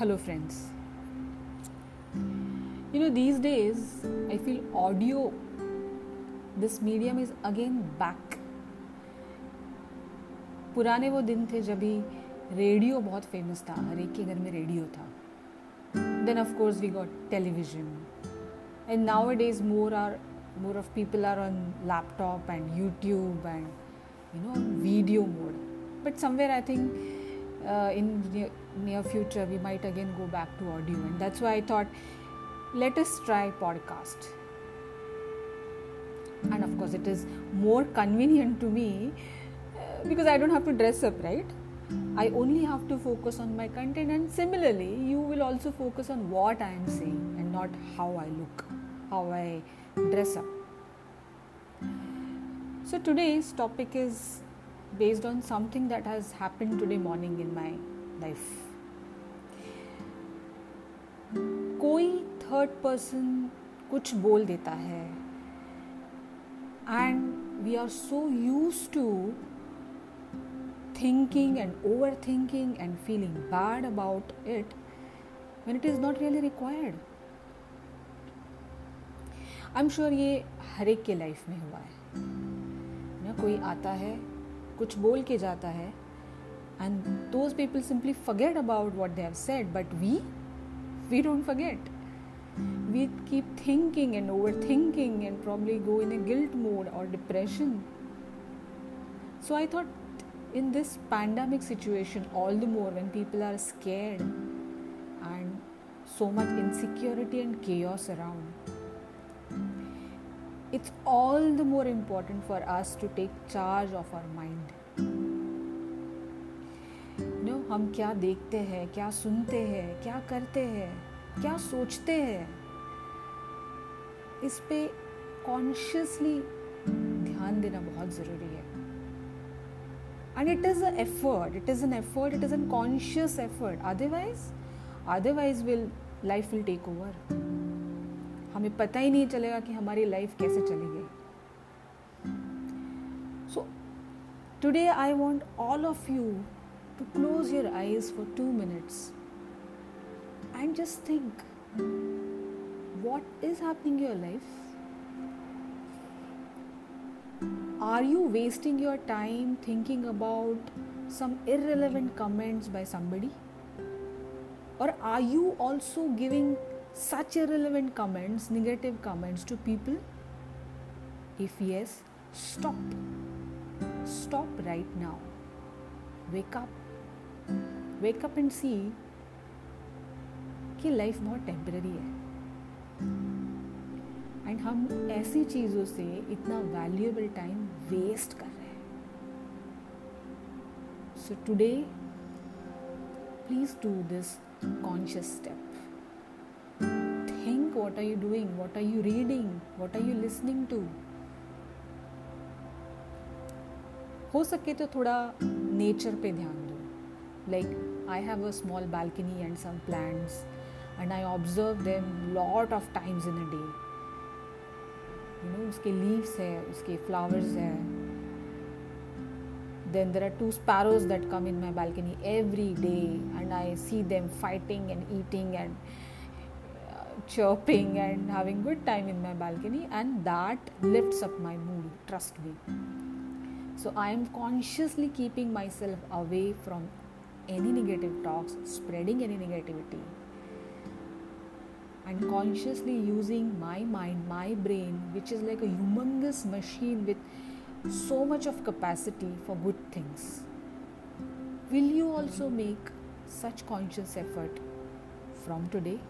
Hello friends you know these days I feel audio this medium is again back पुराने वो दिन थे जब ही रेडियो बहुत फ़ेमस था, हर एक के घर में रेडियो था. Then of course we got television and now it is more or more of people are on laptop and YouTube and you know video mode but somewhere I think uh, in near, future we might again go back to audio. And that's why i thought let us try podcast. And of course it is more convenient to me uh, because i don't have to dress up right? I only have to focus on my content. And similarly you will also focus on what i am saying and not how i look how i dress up. So today's topic is based on something that has happened today morning in my life कोई third person कुछ बोल देता है and we are so use to thinking and overthinking and feeling bad about it when it is not really required. I'm sure ये हर एक के life में हुआ है ना कोई आता है कुछ बोल के जाता है। And those people simply forget about what they have said but we we don't forget we keep thinking and over thinking and probably go in a guilt mode और depression so I thought in this pandemic situation all the more when people are scared and so much insecurity and cares around it's all the more important for us to take charge of our mind. No हम क्या देखते हैं, क्या सुनते हैं, क्या करते हैं, क्या सोचते हैं? इस पे कॉन्शियसली ध्यान देना बहुत ज़रूरी है। And it is a effort it is an effort it is an conscious effort otherwise otherwise will life will take over हमें पता ही नहीं चलेगा कि हमारी लाइफ कैसे चली गई। So today I want all of you to close your eyes for two minutes and just think what is happening your life are you wasting your time thinking about some irrelevant comments by somebody और are you also giving such irrelevant comments, negative comments to people? If yes, stop. Stop right now. Wake up. Wake up and see कि life बहुत temporary है and हम ऐसी चीज़ों से इतना valuable time waste कर रहे हैं so today please do this conscious step what are you doing what are you reading what are you listening to हो सके तो थोड़ा नेचर पे ध्यान दो like I have a small balcony and some plants and I observe them lot of times in a day you know उसके leaves है उसके फ्लावर्स है then there are two sparrows that come in my balcony every day and i see them fighting and eating and chirping and having good time in my balcony and that lifts up my mood trust me. So i am consciously keeping myself away from any negative talks spreading any negativity and consciously using my mind my brain which is like a humongous machine with so much of capacity for good things. Will you also make such conscious effort from today